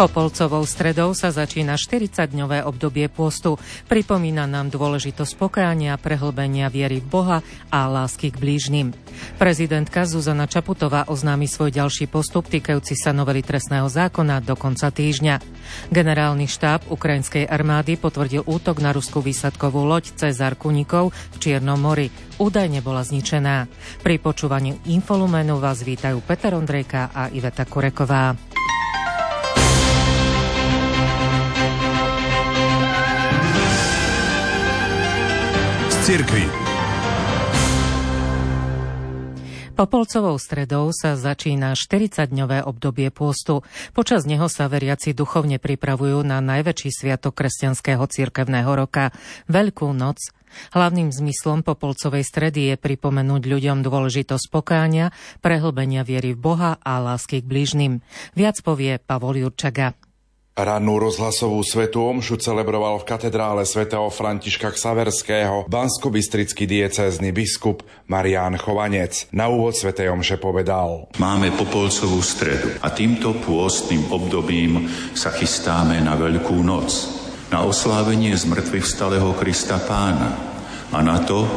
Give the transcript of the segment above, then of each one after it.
Popolcovou stredou sa začína 40-dňové obdobie pôstu. Pripomína nám dôležitosť pokánia, prehlbenia viery v Boha a lásky k blížnym. Prezidentka Zuzana Čaputová oznámi svoj ďalší postup týkajúci sa novely trestného zákona do konca týždňa. Generálny štáb ukrajinskej armády potvrdil útok na ruskú výsadkovú loď Cezar Kunikov v Čiernom mori. Údajne bola zničená. Pri počúvaní Infolumenu vás vítajú Peter Ondrejka a Iveta Kureková. Cirkvi. Popolcovou stredou sa začína 40-dňové obdobie pôstu. Počas neho sa veriaci duchovne pripravujú na najväčší sviatok kresťanského cirkevného roka – Veľkú noc. Hlavným zmyslom Popolcovej stredy je pripomenúť ľuďom dôležitosť pokáňa, prehlbenia viery v Boha a lásky k blížnym. Viac povie Pavol Jurčaga. Rannú rozhlasovú svetú omšu celebroval v katedrále svätého Františka Ksaverského banskobistrický diecézny biskup Marián Chovanec. Na úvod svätej omše povedal. Máme Popolcovú stredu a týmto pôstnym obdobím sa chystáme na Veľkú noc, na oslávenie zmrtvých vstalého Krista Pána a na to,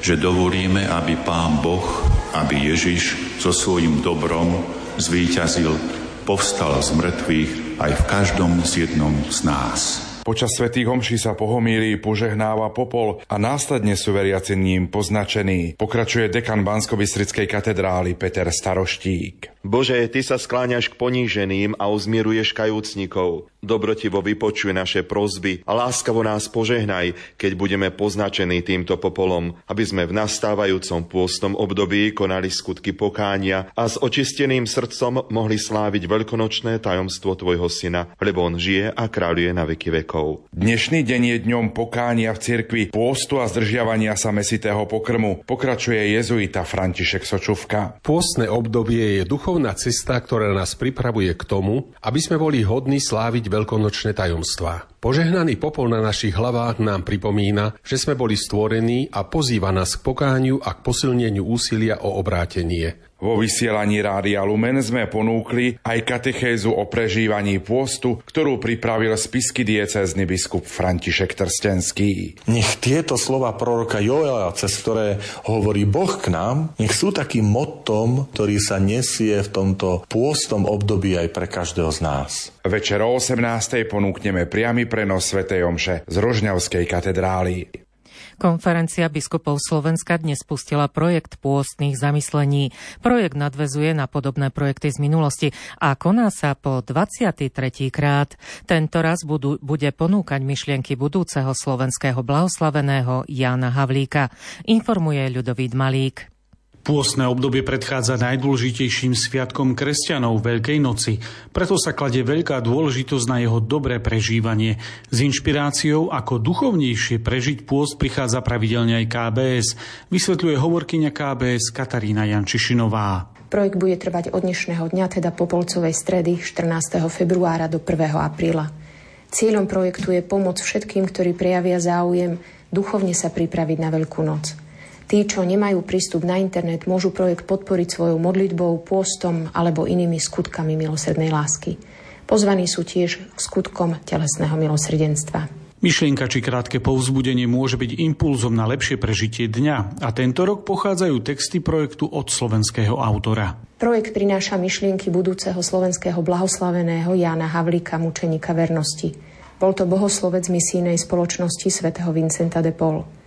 že dovolíme, aby Pán Boh, aby Ježiš so svojím dobrom zvíťazil, povstal z mŕtvych aj v každom z jednom z nás. Počas svätých homší sa pohomíli požehnáva popol a následne sú veriaci ním poznačení. Pokračuje dekan bansko katedrály Peter Staroštík. Bože, Ty sa skláňaš k poníženým a uzmieruješ kajúcnikov. Dobrotivo vypočuj naše prozby a láskavo nás požehnaj, keď budeme poznačení týmto popolom, aby sme v nastávajúcom pôstnom období konali skutky pokánia a s očisteným srdcom mohli sláviť veľkonočné tajomstvo Tvojho Syna, lebo On žije a kráľuje na veky vekov. Dnešný deň je dňom pokánia v cirkvi, pôstu a zdržiavania sa mesitého pokrmu, pokračuje jezuita František Sočuvka. Pôstne obdobie je duchovná cesta, ktorá nás pripravuje k tomu, aby sme boli hodní sláviť veľkonočné tajomstvá. Požehnaný popol na našich hlavách nám pripomína, že sme boli stvorení a pozýva nás k pokániu a k posilneniu úsilia o obrátenie. Vo vysielaní Rádia Lumen sme ponúkli aj katechézu o prežívaní pôstu, ktorú pripravil spisky diecézny biskup František Trstenský. Nech tieto slova proroka Joela, cez ktoré hovorí Boh k nám, nech sú takým motom, ktorý sa nesie v tomto pôstom období aj pre každého z nás. Večer o 18. ponúkneme priamy prenos Sv. Omše z Rožňavskej katedrály. Konferencia biskupov Slovenska dnes spustila projekt pôstnych zamyslení. Projekt nadvezuje na podobné projekty z minulosti a koná sa po 23. krát. Tento raz budú, bude ponúkať myšlienky budúceho slovenského blahoslaveného Jána Havlíka, informuje Ľudovít Malík. Pôstne obdobie predchádza najdôležitejším sviatkom kresťanov Veľkej noci, preto sa kladie veľká dôležitosť na jeho dobré prežívanie. S inšpiráciou, ako duchovnejšie prežiť pôst, prichádza pravidelne aj KBS, vysvetľuje hovorkyňa KBS Katarína Jančišinová. Projekt bude trvať od dnešného dňa, teda Popolcovej stredy 14. februára do 1. apríla. Cieľom projektu je pomôcť všetkým, ktorí prejavia záujem duchovne sa pripraviť na Veľkú noc. Tí, čo nemajú prístup na internet, môžu projekt podporiť svojou modlitbou, pôstom alebo inými skutkami milosrdnej lásky. Pozvaní sú tiež skutkom telesného milosrdenstva. Myšlienka či krátke povzbudenie môže byť impulzom na lepšie prežitie dňa a tento rok pochádzajú texty projektu od slovenského autora. Projekt prináša myšlienky budúceho slovenského blahoslaveného Jána Havlíka, mučenika vernosti. Bol to bohoslovec misijnej spoločnosti svätého Vincenta de Paul.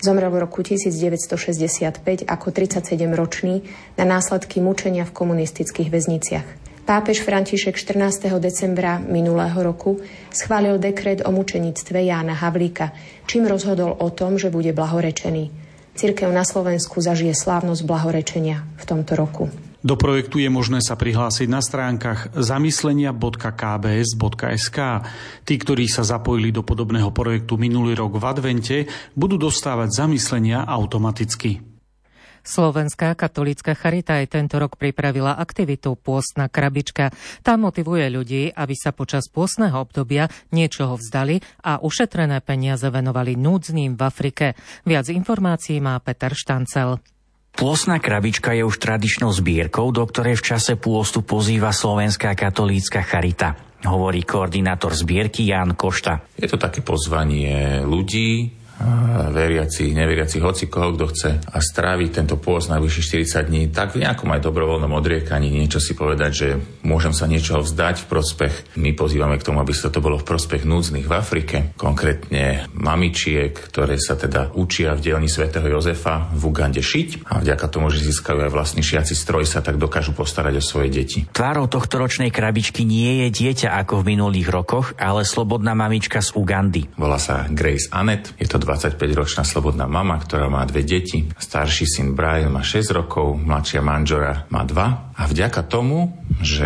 Zomrel v roku 1965 ako 37-ročný na následky mučenia v komunistických väzniciach. Pápež František 14. decembra minulého roku schválil dekret o mučenictve Jána Havlíka, čím rozhodol o tom, že bude blahorečený. Cirkev na Slovensku zažije slávnosť blahorečenia v tomto roku. Do projektu je možné sa prihlásiť na stránkach zamyslenia.kbs.sk. Tí, ktorí sa zapojili do podobného projektu minulý rok v advente, budú dostávať zamyslenia automaticky. Slovenská katolícka charita aj tento rok pripravila aktivitu Pôstna krabička. Tá motivuje ľudí, aby sa počas pôstneho obdobia niečoho vzdali a ušetrené peniaze venovali núdznym v Afrike. Viac informácií má Peter Štancel. Pôstna krabička je už tradičnou zbierkou, do ktorej v čase pôstu pozýva Slovenská katolícka charita hovorí koordinátor zbierky Jan Košta. Je to také pozvanie ľudí, veriaci, neveriaci, hoci koho, kto chce a stráviť tento pôst najvyššie 40 dní, tak v nejakom aj dobrovoľnom odriekaní niečo si povedať, že môžem sa niečoho vzdať v prospech. My pozývame k tomu, aby sa to bolo v prospech núdznych v Afrike, konkrétne mamičiek, ktoré sa teda učia v dielni svätého Jozefa v Ugande šiť a vďaka tomu, že získajú aj vlastný šiaci stroj, sa tak dokážu postarať o svoje deti. Tvárou tohto ročnej krabičky nie je dieťa ako v minulých rokoch, ale slobodná mamička z Ugandy. Volá sa Grace Annette, je to 25-ročná slobodná mama, ktorá má dve deti. Starší syn Brian má 6 rokov, mladšia manžora má 2. A vďaka tomu, že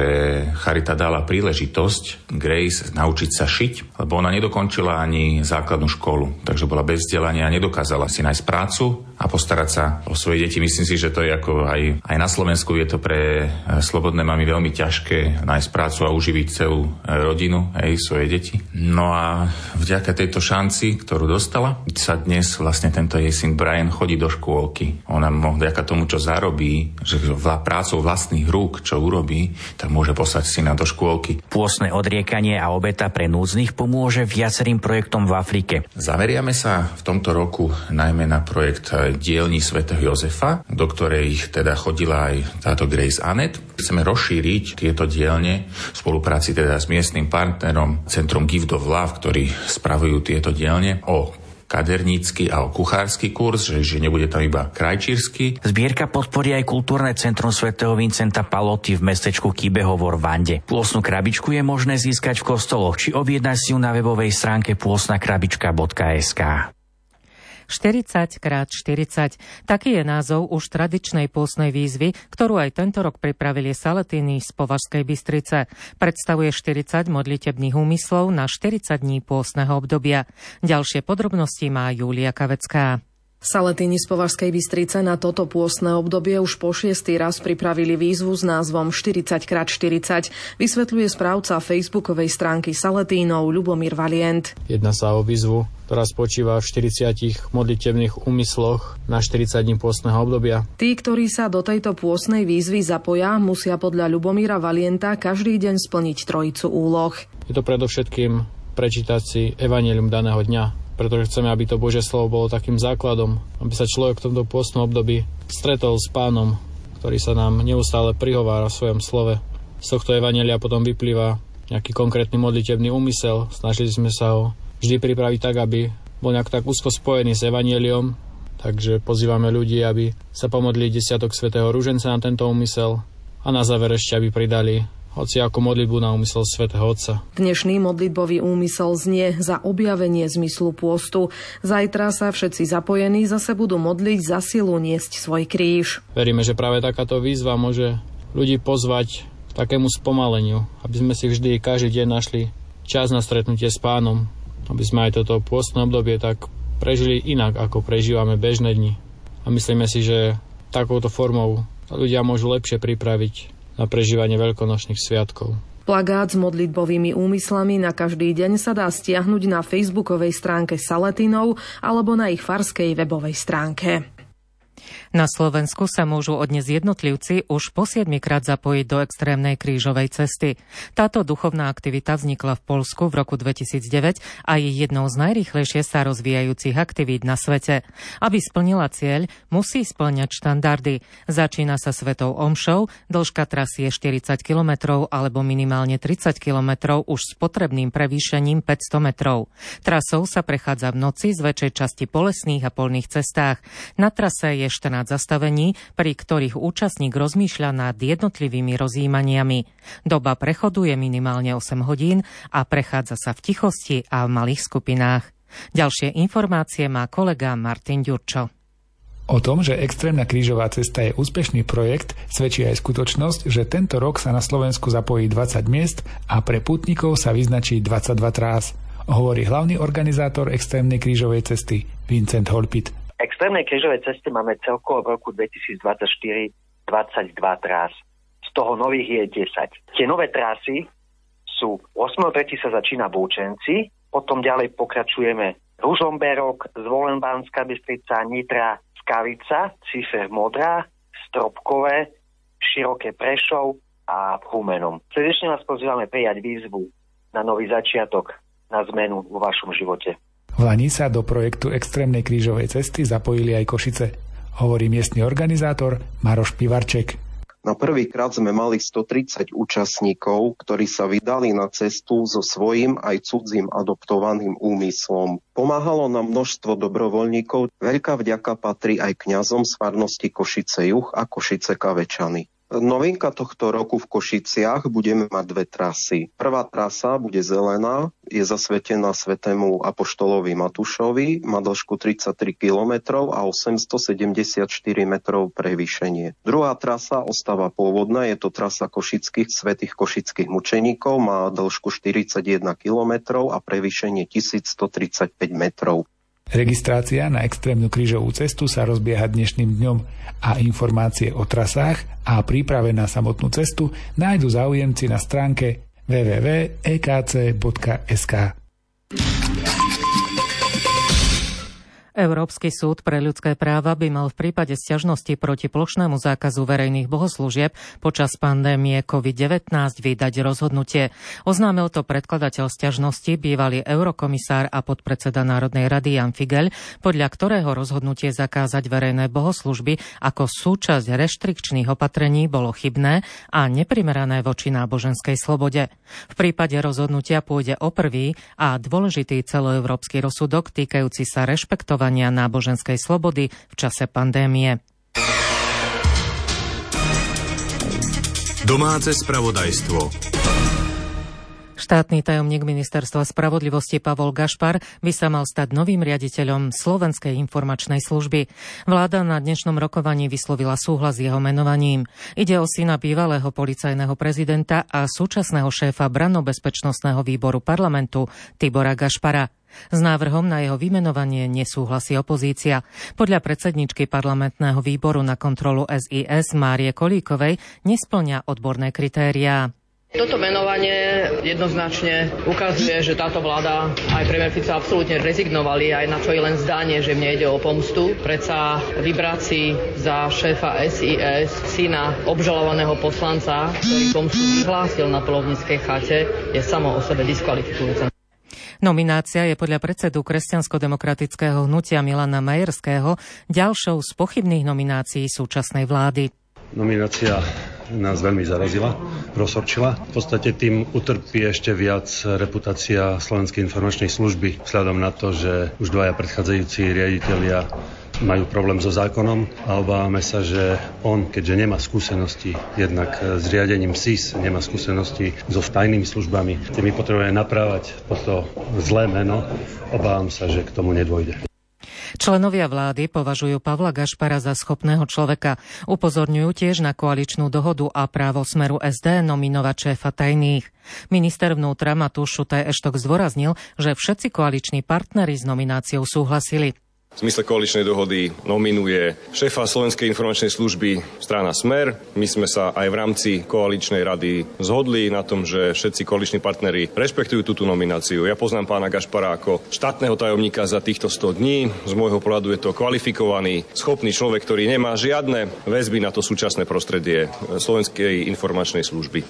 Charita dala príležitosť Grace naučiť sa šiť, lebo ona nedokončila ani základnú školu, takže bola bez vzdelania a nedokázala si nájsť prácu a postarať sa o svoje deti. Myslím si, že to je ako aj, aj na Slovensku je to pre eh, slobodné mamy veľmi ťažké nájsť prácu a uživiť celú eh, rodinu, aj svoje deti. No a vďaka tejto šanci, ktorú dostala, sa dnes vlastne tento jej syn Brian chodí do škôlky. Ona vďaka tomu, čo zarobí, že prácou vlastných rúk, čo urobí, tak môže poslať syna do škôlky. Pôsne odriekanie a obeta pre núdznych pomôže viacerým projektom v Afrike. Zameriame sa v tomto roku najmä na projekt dielni svätého Jozefa, do ktorej teda chodila aj táto Grace Annette. Chceme rozšíriť tieto dielne v spolupráci teda s miestnym partnerom Centrum of Love, ktorí spravujú tieto dielne o kadernícky a kuchársky kurz, že, že nebude tam iba krajčírsky. Zbierka podporí aj kultúrne centrum svätého Vincenta Paloty v mestečku Kibehovor v Vande. Pôsnu krabičku je možné získať v kostoloch či objednať si ju na webovej stránke pôsnakrabička.sk. 40 krát 40. Taký je názov už tradičnej pôsnej výzvy, ktorú aj tento rok pripravili Saletiny z Považskej Bystrice. Predstavuje 40 modlitebných úmyslov na 40 dní pôsneho obdobia. Ďalšie podrobnosti má Júlia Kavecká. Saletini z Považskej Bystrice na toto pôstne obdobie už po šiestý raz pripravili výzvu s názvom 40x40. Vysvetľuje správca facebookovej stránky Saletínov Lubomír Valient. Jedná sa o výzvu, ktorá spočíva v 40 modlitebných úmysloch na 40 dní pôstneho obdobia. Tí, ktorí sa do tejto pôstnej výzvy zapoja, musia podľa Lubomíra Valienta každý deň splniť trojicu úloh. Je to predovšetkým prečítať si evanelium daného dňa, pretože chceme, aby to Božie slovo bolo takým základom, aby sa človek v tomto pôstnom období stretol s pánom, ktorý sa nám neustále prihovára v svojom slove. Z tohto evanelia potom vyplýva nejaký konkrétny modlitebný úmysel. Snažili sme sa ho vždy pripraviť tak, aby bol nejak tak úzko spojený s evaneliom, takže pozývame ľudí, aby sa pomodli desiatok svätého rúženca na tento úmysel a na záver ešte, aby pridali hoci ako modlitbu na úmysel svätého Otca. Dnešný modlitbový úmysel znie za objavenie zmyslu pôstu. Zajtra sa všetci zapojení zase budú modliť za silu niesť svoj kríž. Veríme, že práve takáto výzva môže ľudí pozvať k takému spomaleniu, aby sme si vždy každý deň našli čas na stretnutie s pánom, aby sme aj toto pôstne obdobie tak prežili inak, ako prežívame bežné dni. A myslíme si, že takouto formou ľudia môžu lepšie pripraviť na prežívanie veľkonočných sviatkov. Plagát s modlitbovými úmyslami na každý deň sa dá stiahnuť na facebookovej stránke Saletinov alebo na ich farskej webovej stránke. Na Slovensku sa môžu odnes jednotlivci už po 7 krát zapojiť do extrémnej krížovej cesty. Táto duchovná aktivita vznikla v Polsku v roku 2009 a je jednou z najrychlejšie sa rozvíjajúcich aktivít na svete. Aby splnila cieľ, musí splňať štandardy. Začína sa svetou omšou, dĺžka trasy je 40 km alebo minimálne 30 km už s potrebným prevýšením 500 metrov. Trasou sa prechádza v noci z väčšej časti po a polných cestách. Na trase je 14 zastavení, pri ktorých účastník rozmýšľa nad jednotlivými rozjímaniami. Doba prechodu je minimálne 8 hodín a prechádza sa v tichosti a v malých skupinách. Ďalšie informácie má kolega Martin Ďurčo. O tom, že extrémna krížová cesta je úspešný projekt, svedčí aj skutočnosť, že tento rok sa na Slovensku zapojí 20 miest a pre putníkov sa vyznačí 22 trás, hovorí hlavný organizátor extrémnej krížovej cesty Vincent Holpit extrémnej krížovej ceste máme celkovo v roku 2024 22 trás. Z toho nových je 10. Tie nové trasy sú 8.3. sa začína Búčenci, potom ďalej pokračujeme Ružomberok, Zvolenbánska Bystrica, Nitra, Skavica, Cifer Modrá, Stropkové, Široké Prešov a Humenom. Srdečne vás pozývame prijať výzvu na nový začiatok, na zmenu vo vašom živote. V Lani sa do projektu extrémnej krížovej cesty zapojili aj Košice. Hovorí miestny organizátor Maroš Pivarček. Na prvýkrát sme mali 130 účastníkov, ktorí sa vydali na cestu so svojím aj cudzím adoptovaným úmyslom. Pomáhalo nám množstvo dobrovoľníkov. Veľká vďaka patrí aj kňazom z farnosti Košice Juh a Košice Kavečany. Novinka tohto roku v Košiciach budeme mať dve trasy. Prvá trasa bude zelená, je zasvetená svetému apoštolovi Matušovi, má dĺžku 33 km a 874 metrov prevýšenie. Druhá trasa ostáva pôvodná, je to trasa košických svetých košických mučeníkov, má dĺžku 41 km a prevýšenie 1135 metrov. Registrácia na extrémnu krížovú cestu sa rozbieha dnešným dňom a informácie o trasách a príprave na samotnú cestu nájdu záujemci na stránke www.ekc.sk. Európsky súd pre ľudské práva by mal v prípade sťažnosti proti plošnému zákazu verejných bohoslúžieb počas pandémie COVID-19 vydať rozhodnutie. Oznámil to predkladateľ sťažnosti, bývalý eurokomisár a podpredseda Národnej rady Jan Figel, podľa ktorého rozhodnutie zakázať verejné bohoslužby ako súčasť reštrikčných opatrení bolo chybné a neprimerané voči náboženskej slobode. V prípade rozhodnutia pôjde o prvý a dôležitý celoeurópsky rozsudok týkajúci sa rešpektovania obmedzovania náboženskej slobody v čase pandémie. Domáce spravodajstvo. Štátny tajomník ministerstva spravodlivosti Pavol Gašpar by sa mal stať novým riaditeľom Slovenskej informačnej služby. Vláda na dnešnom rokovaní vyslovila súhlas jeho menovaním. Ide o syna bývalého policajného prezidenta a súčasného šéfa brannobezpečnostného výboru parlamentu Tibora Gašpara. S návrhom na jeho vymenovanie nesúhlasí opozícia. Podľa predsedničky parlamentného výboru na kontrolu SIS Márie Kolíkovej nesplňa odborné kritériá. Toto menovanie jednoznačne ukazuje, že táto vláda aj premiér Fico absolútne rezignovali aj na čo je len zdanie, že mne ide o pomstu. Predsa vybrať si za šéfa SIS syna obžalovaného poslanca, ktorý pomstu vyhlásil na polovníckej chate, je samo o sebe diskvalifikujúce. Nominácia je podľa predsedu kresťansko-demokratického hnutia Milana Majerského ďalšou z pochybných nominácií súčasnej vlády. Nominácia nás veľmi zarazila, rozhorčila. V podstate tým utrpí ešte viac reputácia Slovenskej informačnej služby, vzhľadom na to, že už dvaja predchádzajúci riaditeľia majú problém so zákonom a obávame sa, že on, keďže nemá skúsenosti jednak s riadením SIS, nemá skúsenosti so tajnými službami, my potrebujeme naprávať toto zlé meno, obávam sa, že k tomu nedôjde. Členovia vlády považujú Pavla Gašpara za schopného človeka. Upozorňujú tiež na koaličnú dohodu a právo smeru SD nominovať šéfa tajných. Minister vnútra Matúš Šutaj Eštok zdôraznil, že všetci koaliční partnery s nomináciou súhlasili v zmysle koaličnej dohody nominuje šéfa Slovenskej informačnej služby strana Smer. My sme sa aj v rámci koaličnej rady zhodli na tom, že všetci koaliční partnery rešpektujú túto nomináciu. Ja poznám pána Gašpara ako štátneho tajomníka za týchto 100 dní. Z môjho pohľadu je to kvalifikovaný, schopný človek, ktorý nemá žiadne väzby na to súčasné prostredie Slovenskej informačnej služby.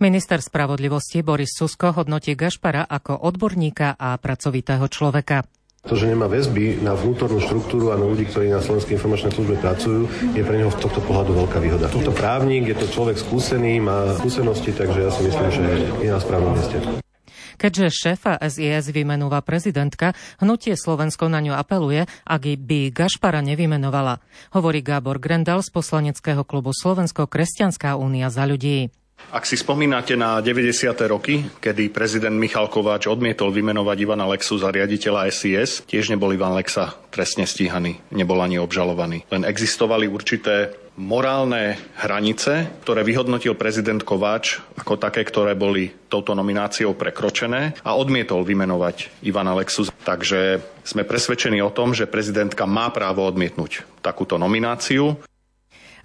Minister spravodlivosti Boris Susko hodnotí Gašpara ako odborníka a pracovitého človeka. To, že nemá väzby na vnútornú štruktúru a na ľudí, ktorí na Slovenskej informačnej službe pracujú, je pre neho v tohto pohľadu veľká výhoda. Je to právnik, je to človek skúsený, má skúsenosti, takže ja si myslím, že je na správnom mieste. Keďže šéfa SIS vymenúva prezidentka, hnutie Slovensko na ňu apeluje, ak by Gašpara nevymenovala. Hovorí Gábor Grendel z poslaneckého klubu Slovensko-Kresťanská únia za ľudí. Ak si spomínate na 90. roky, kedy prezident Michal Kováč odmietol vymenovať Ivana Lexu za riaditeľa SIS, tiež nebol Ivan Lexa trestne stíhaný, nebol ani obžalovaný. Len existovali určité morálne hranice, ktoré vyhodnotil prezident Kováč ako také, ktoré boli touto nomináciou prekročené a odmietol vymenovať Ivana Lexu. Takže sme presvedčení o tom, že prezidentka má právo odmietnúť takúto nomináciu.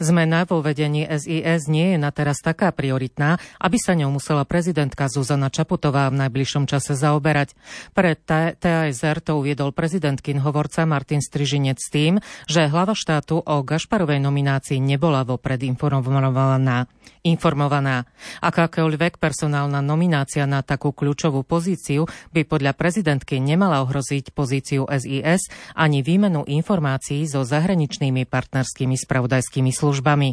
Zmena vo vedení SIS nie je na teraz taká prioritná, aby sa ňou musela prezidentka Zuzana Čaputová v najbližšom čase zaoberať. Pre TASR to uviedol prezidentkin hovorca Martin Strižinec s tým, že hlava štátu o Gašparovej nominácii nebola vopred informovaná. Informovaná. Akákoľvek personálna nominácia na takú kľúčovú pozíciu by podľa prezidentky nemala ohroziť pozíciu SIS ani výmenu informácií so zahraničnými partnerskými spravodajskými službami.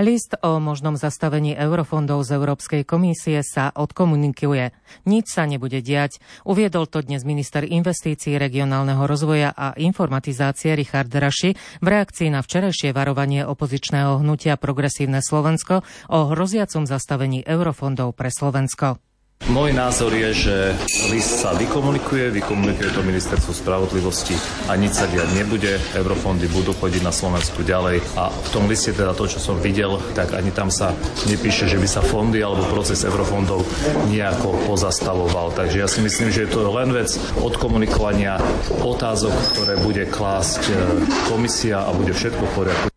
List o možnom zastavení eurofondov z Európskej komisie sa odkomunikuje. Nič sa nebude diať. Uviedol to dnes minister investícií, regionálneho rozvoja a informatizácie Richard Raši v reakcii na včerajšie varovanie opozičného hnutia Progresívne Slovensko o hroziacom zastavení eurofondov pre Slovensko. Môj názor je, že list sa vykomunikuje, vykomunikuje to ministerstvo spravodlivosti a nič sa diať nebude. Eurofondy budú chodiť na Slovensku ďalej a v tom liste teda to, čo som videl, tak ani tam sa nepíše, že by sa fondy alebo proces eurofondov nejako pozastavoval. Takže ja si myslím, že je to len vec odkomunikovania otázok, ktoré bude klásť e, komisia a bude všetko v poriadku.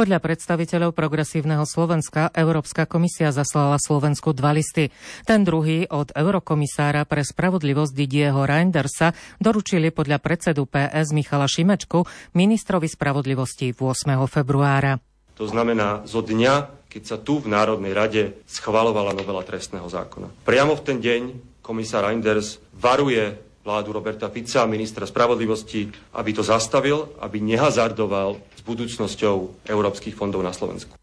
Podľa predstaviteľov progresívneho Slovenska Európska komisia zaslala Slovensku dva listy. Ten druhý od eurokomisára pre spravodlivosť Didieho Reindersa doručili podľa predsedu PS Michala Šimečku ministrovi spravodlivosti 8. februára. To znamená zo dňa, keď sa tu v Národnej rade schvalovala novela trestného zákona. Priamo v ten deň komisár Reinders varuje vládu Roberta Fica, ministra spravodlivosti, aby to zastavil, aby nehazardoval budúcnosťou európskych fondov na Slovensku.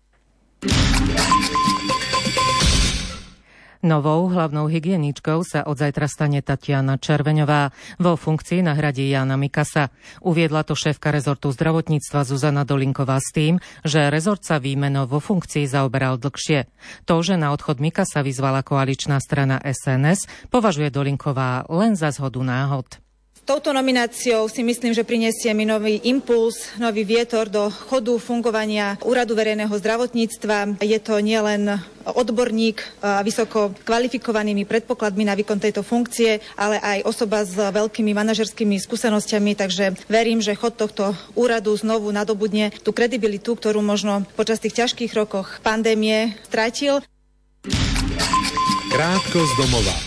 Novou hlavnou hygieničkou sa od zajtra stane Tatiana Červeňová. Vo funkcii nahradí Jana Mikasa. Uviedla to šéfka rezortu zdravotníctva Zuzana Dolinková s tým, že rezort sa výmeno vo funkcii zaoberal dlhšie. To, že na odchod Mikasa vyzvala koaličná strana SNS, považuje Dolinková len za zhodu náhod. Touto nomináciou si myslím, že prinesie mi nový impuls, nový vietor do chodu fungovania Úradu verejného zdravotníctva. Je to nielen odborník a vysoko kvalifikovanými predpokladmi na výkon tejto funkcie, ale aj osoba s veľkými manažerskými skúsenosťami, takže verím, že chod tohto úradu znovu nadobudne tú kredibilitu, ktorú možno počas tých ťažkých rokoch pandémie stratil. Krátko z domova.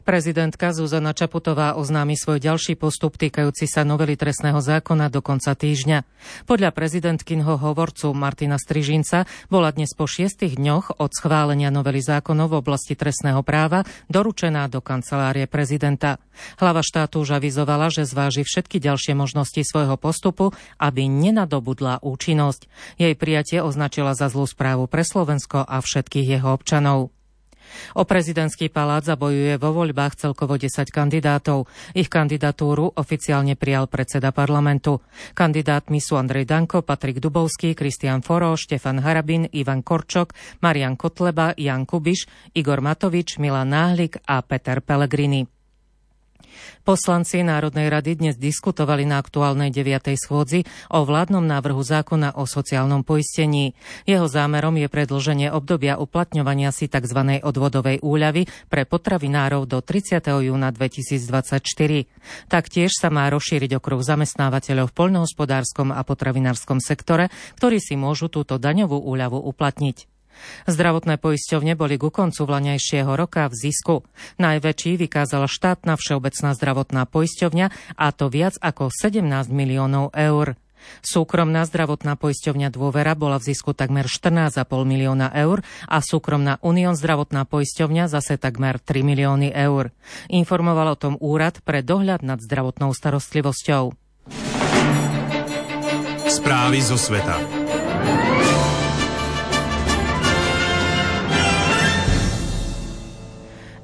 Prezidentka Zuzana Čaputová oznámi svoj ďalší postup týkajúci sa novely trestného zákona do konca týždňa. Podľa prezidentkinho hovorcu Martina Strižinca bola dnes po šiestich dňoch od schválenia novely zákonov v oblasti trestného práva doručená do kancelárie prezidenta. Hlava štátu už avizovala, že zváži všetky ďalšie možnosti svojho postupu, aby nenadobudla účinnosť. Jej prijatie označila za zlú správu pre Slovensko a všetkých jeho občanov. O prezidentský palác zabojuje vo voľbách celkovo 10 kandidátov. Ich kandidatúru oficiálne prijal predseda parlamentu. Kandidátmi sú Andrej Danko, Patrik Dubovský, Kristian Foro, Štefan Harabin, Ivan Korčok, Marian Kotleba, Jan Kubiš, Igor Matovič, Milan Náhlik a Peter Pellegrini. Poslanci Národnej rady dnes diskutovali na aktuálnej 9. schôdzi o vládnom návrhu zákona o sociálnom poistení. Jeho zámerom je predlženie obdobia uplatňovania si tzv. odvodovej úľavy pre potravinárov do 30. júna 2024. Taktiež sa má rozšíriť okruh zamestnávateľov v poľnohospodárskom a potravinárskom sektore, ktorí si môžu túto daňovú úľavu uplatniť. Zdravotné poisťovne boli ku koncu vlaňajšieho roka v zisku. Najväčší vykázala štátna všeobecná zdravotná poisťovňa a to viac ako 17 miliónov eur. Súkromná zdravotná poisťovňa Dôvera bola v zisku takmer 14,5 milióna eur a súkromná Unión zdravotná poisťovňa zase takmer 3 milióny eur. Informoval o tom úrad pre dohľad nad zdravotnou starostlivosťou. Správy zo sveta.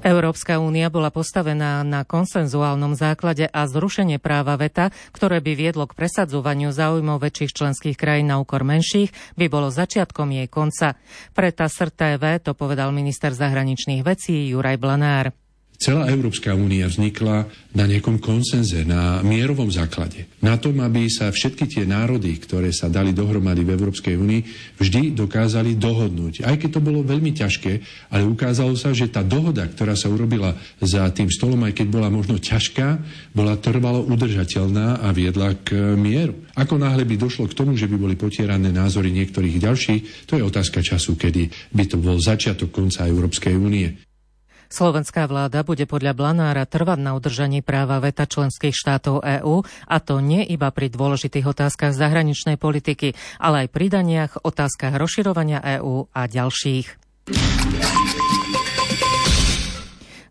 Európska únia bola postavená na konsenzuálnom základe a zrušenie práva veta, ktoré by viedlo k presadzovaniu záujmov väčších členských krajín na úkor menších, by bolo začiatkom jej konca. Pre TASR TV to povedal minister zahraničných vecí Juraj Blanár. Celá Európska únia vznikla na nejakom konsenze, na mierovom základe. Na tom, aby sa všetky tie národy, ktoré sa dali dohromady v Európskej únii, vždy dokázali dohodnúť. Aj keď to bolo veľmi ťažké, ale ukázalo sa, že tá dohoda, ktorá sa urobila za tým stolom, aj keď bola možno ťažká, bola trvalo udržateľná a viedla k mieru. Ako náhle by došlo k tomu, že by boli potierané názory niektorých ďalších, to je otázka času, kedy by to bol začiatok konca Európskej únie. Slovenská vláda bude podľa Blanára trvať na udržaní práva veta členských štátov EÚ a to nie iba pri dôležitých otázkach zahraničnej politiky, ale aj pri daniach, otázkach rozširovania EÚ a ďalších.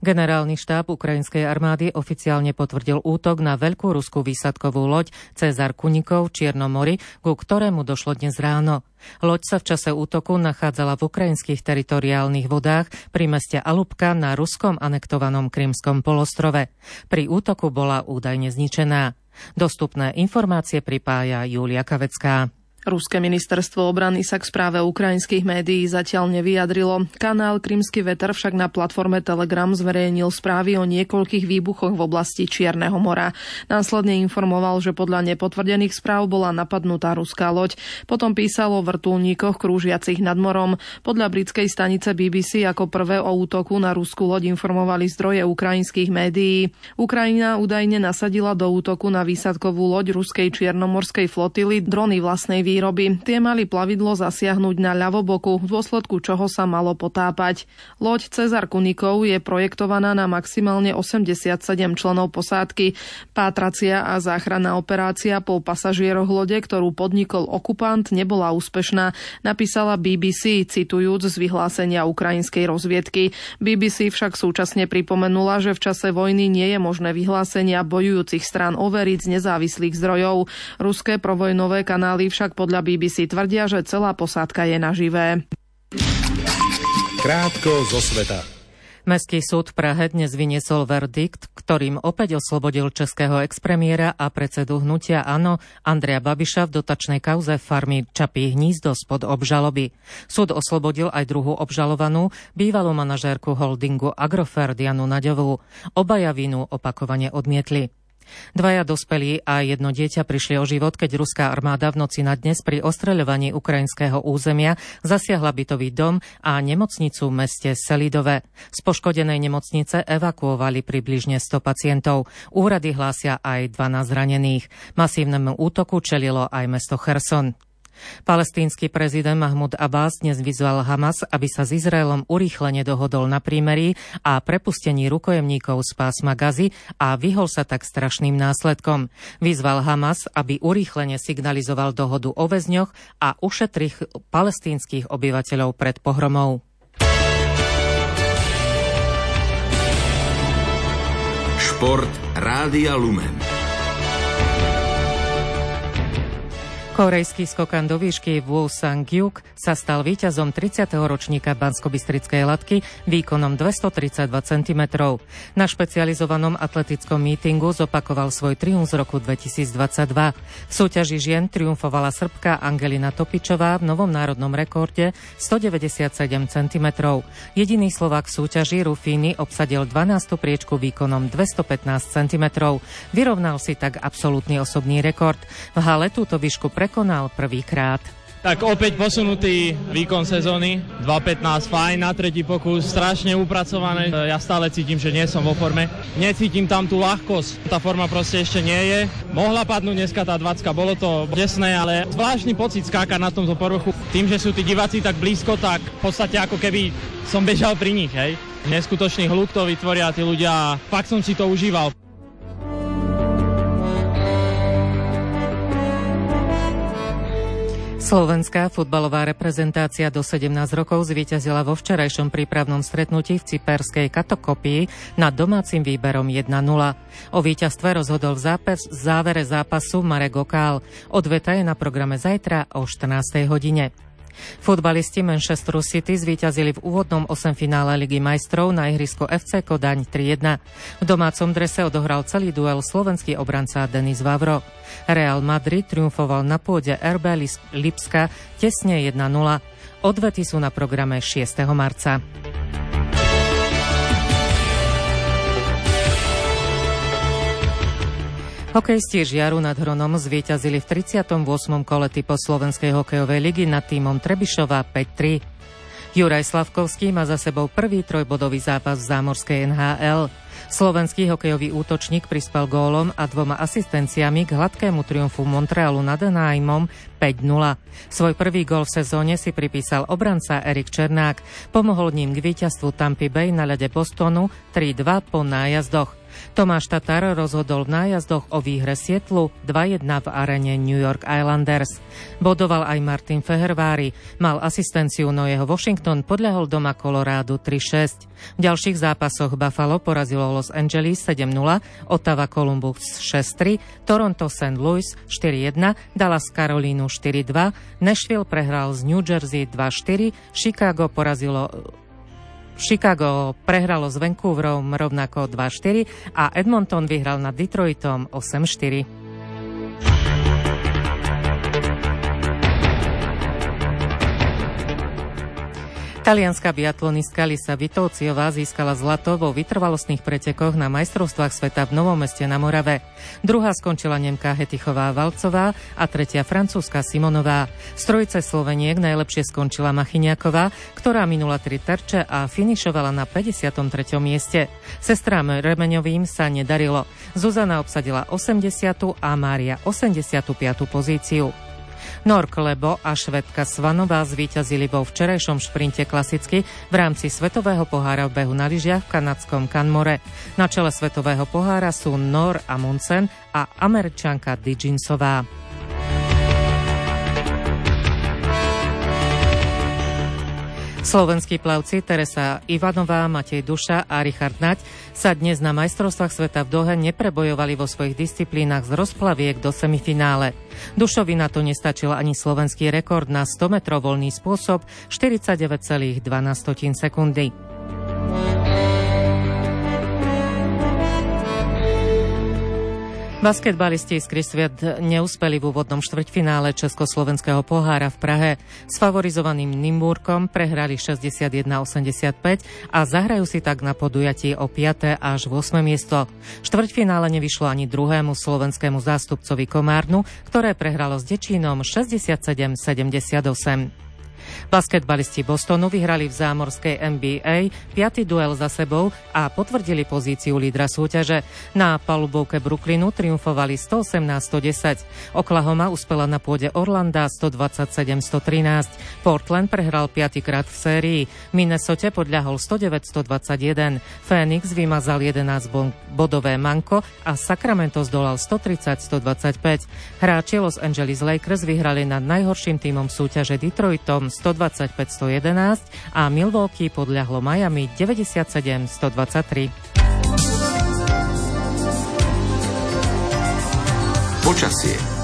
Generálny štáb ukrajinskej armády oficiálne potvrdil útok na veľkú ruskú výsadkovú loď Cezar Kunikov v Čiernom mori, ku ktorému došlo dnes ráno. Loď sa v čase útoku nachádzala v ukrajinských teritoriálnych vodách pri meste Alubka na ruskom anektovanom Krymskom polostrove. Pri útoku bola údajne zničená. Dostupné informácie pripája Julia Kavecká. Ruské ministerstvo obrany sa k správe ukrajinských médií zatiaľ nevyjadrilo. Kanál Krymsky veter však na platforme Telegram zverejnil správy o niekoľkých výbuchoch v oblasti Čierneho mora. Následne informoval, že podľa nepotvrdených správ bola napadnutá ruská loď. Potom písal o vrtulníkoch krúžiacich nad morom. Podľa britskej stanice BBC ako prvé o útoku na ruskú loď informovali zdroje ukrajinských médií. Ukrajina údajne nasadila do útoku na výsadkovú loď ruskej čiernomorskej flotily drony vlastnej výroby výroby. Tie mali plavidlo zasiahnuť na ľavoboku, v dôsledku čoho sa malo potápať. Loď Cezar Kunikov je projektovaná na maximálne 87 členov posádky. Pátracia a záchranná operácia po pasažieroch lode, ktorú podnikol okupant, nebola úspešná, napísala BBC, citujúc z vyhlásenia ukrajinskej rozviedky. BBC však súčasne pripomenula, že v čase vojny nie je možné vyhlásenia bojujúcich strán overiť z nezávislých zdrojov. Ruské provojnové kanály však podľa BBC tvrdia, že celá posádka je naživé. Krátko zo sveta. Mestský súd v Prahe dnes vyniesol verdikt, ktorým opäť oslobodil českého expremiéra a predsedu hnutia ANO Andrea Babiša v dotačnej kauze farmy Čapí hnízdo spod obžaloby. Súd oslobodil aj druhú obžalovanú, bývalú manažérku holdingu Agrofert Janu Naďovú. Obaja vinu opakovane odmietli. Dvaja dospelí a jedno dieťa prišli o život, keď ruská armáda v noci na dnes pri ostreľovaní ukrajinského územia zasiahla bytový dom a nemocnicu v meste Selidove. Z poškodenej nemocnice evakuovali približne 100 pacientov. Úrady hlásia aj 12 zranených. Masívnemu útoku čelilo aj mesto Cherson. Palestínsky prezident Mahmud Abbas dnes vyzval Hamas, aby sa s Izraelom urýchlene dohodol na prímerí a prepustení rukojemníkov z pásma Gazy a vyhol sa tak strašným následkom. Vyzval Hamas, aby urýchlene signalizoval dohodu o väzňoch a ušetrich palestínskych obyvateľov pred pohromou. Šport Rádia Lumen. Korejský skokan do výšky Wu Sang-gyuk sa stal víťazom 30. ročníka Banskobystrickej latky výkonom 232 cm. Na špecializovanom atletickom mítingu zopakoval svoj triumf z roku 2022. V súťaži žien triumfovala srbka Angelina Topičová v novom národnom rekorde 197 cm. Jediný Slovak v súťaži Rufíny obsadil 12. priečku výkonom 215 cm. Vyrovnal si tak absolútny osobný rekord. V hale túto výšku pre prekonal prvýkrát. Tak opäť posunutý výkon sezóny, 2.15 fajn, na tretí pokus strašne upracované, ja stále cítim, že nie som vo forme. Necítim tam tú ľahkosť, tá forma proste ešte nie je. Mohla padnúť dneska tá 20, bolo to desné, ale zvláštny pocit skáka na tomto povrchu. Tým, že sú tí diváci tak blízko, tak v podstate ako keby som bežal pri nich, hej. Neskutočný hluk to vytvoria tí ľudia fakt som si to užíval. Slovenská futbalová reprezentácia do 17 rokov zvíťazila vo včerajšom prípravnom stretnutí v cyperskej Katokopii nad domácim výberom 1-0. O víťazstve rozhodol v zápas, závere zápasu Marek Okál. Odveta je na programe zajtra o 14. hodine. Futbalisti Manchester City zvíťazili v úvodnom 8 finále Ligy majstrov na ihrisku FC Kodaň 3-1. V domácom drese odohral celý duel slovenský obranca Denis Vavro. Real Madrid triumfoval na pôde RB Lipska tesne 1-0. Odvety sú na programe 6. marca. Hokejisti Žiaru nad Hronom zvíťazili v 38. kole typo Slovenskej hokejovej ligy nad týmom Trebišova 5-3. Juraj Slavkovský má za sebou prvý trojbodový zápas v zámorskej NHL. Slovenský hokejový útočník prispel gólom a dvoma asistenciami k hladkému triumfu Montrealu nad Anaheimom 5-0. Svoj prvý gól v sezóne si pripísal obranca Erik Černák. Pomohol ním k víťazstvu Tampa Bay na ľade Bostonu 3-2 po nájazdoch. Tomáš Tatar rozhodol v nájazdoch o výhre Sietlu 2-1 v arene New York Islanders. Bodoval aj Martin Fehervári, mal asistenciu, no jeho Washington podľahol doma Colorado 3-6. V ďalších zápasoch Buffalo porazilo Los Angeles 7-0, Ottawa Columbus 6-3, Toronto St. Louis 4-1, Dallas Carolínu 4-2, Nashville prehral z New Jersey 2-4, Chicago porazilo Chicago prehralo s Vancouverom rovnako 2-4 a Edmonton vyhral nad Detroitom 8-4. Talianská biatlonistka Lisa Vitovciová získala zlato vo vytrvalostných pretekoch na majstrovstvách sveta v Novom meste na Morave. Druhá skončila Nemka Hetichová Valcová a tretia francúzska Simonová. Z trojice Sloveniek najlepšie skončila Machyniaková, ktorá minula tri terče a finišovala na 53. mieste. Sestrám Remeňovým sa nedarilo. Zuzana obsadila 80. a Mária 85. pozíciu. Nork Lebo a švedka Svanová zvíťazili vo včerajšom šprinte klasicky v rámci Svetového pohára v behu na lyžiach v kanadskom Canmore. Na čele Svetového pohára sú Nor Amundsen a američanka Dijinsová. Slovenskí plavci Teresa Ivanová, Matej Duša a Richard Nať sa dnes na majstrovstvách sveta v Dohe neprebojovali vo svojich disciplínach z rozplaviek do semifinále. Dušovi na to nestačil ani slovenský rekord na 100 metrov voľný spôsob 49,12 sekundy. Basketbalisti z Krysviat neúspeli v úvodnom štvrťfinále Československého pohára v Prahe. S favorizovaným Nimburkom prehrali 61-85 a zahrajú si tak na podujatí o 5. až 8. miesto. Štvrťfinále nevyšlo ani druhému slovenskému zástupcovi Komárnu, ktoré prehralo s Dečínom 67-78. Basketbalisti Bostonu vyhrali v zámorskej NBA piaty duel za sebou a potvrdili pozíciu lídra súťaže. Na palubovke Brooklynu triumfovali 118-110. Oklahoma uspela na pôde Orlanda 127-113. Portland prehral piatýkrát v sérii. Minnesota podľahol 109-121. Phoenix vymazal 11 bodové manko a Sacramento zdolal 130-125. Hráči Los Angeles Lakers vyhrali nad najhorším týmom súťaže Detroitom 100 125-111 a Milwaukee podľahlo Miami 97-123. Počasie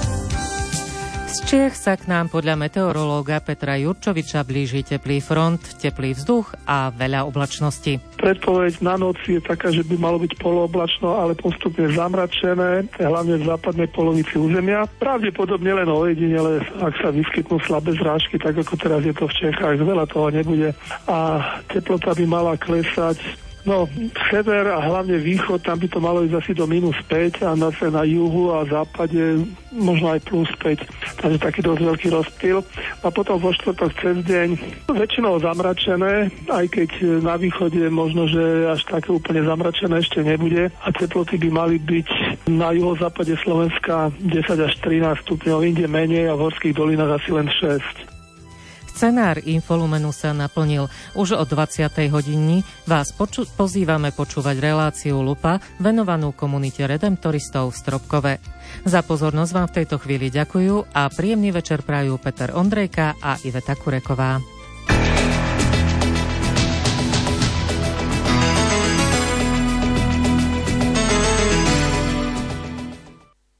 z Čiech sa k nám podľa meteorológa Petra Jurčoviča blíži teplý front, teplý vzduch a veľa oblačnosti. Predpoveď na noc je taká, že by malo byť polooblačno, ale postupne zamračené, hlavne v západnej polovici územia. Pravdepodobne len ojedinele, ak sa vyskytnú slabé zrážky, tak ako teraz je to v Čechách, veľa toho nebude. A teplota by mala klesať No, sever a hlavne východ, tam by to malo ísť asi do minus 5 a zase na juhu a západe možno aj plus 5. Takže taký dosť veľký rozptyl. A potom vo štvrtok cez deň väčšinou zamračené, aj keď na východe možno, že až také úplne zamračené ešte nebude a teploty by mali byť na juhozápade Slovenska 10 až 13 stupňov, inde menej a v horských dolinách asi len 6. Scenár Infolumenu sa naplnil. Už o 20. hodiny vás poču- pozývame počúvať reláciu Lupa venovanú komunite redemptoristov v Stropkove. Za pozornosť vám v tejto chvíli ďakujú a príjemný večer prajú Peter Ondrejka a Iveta Kureková.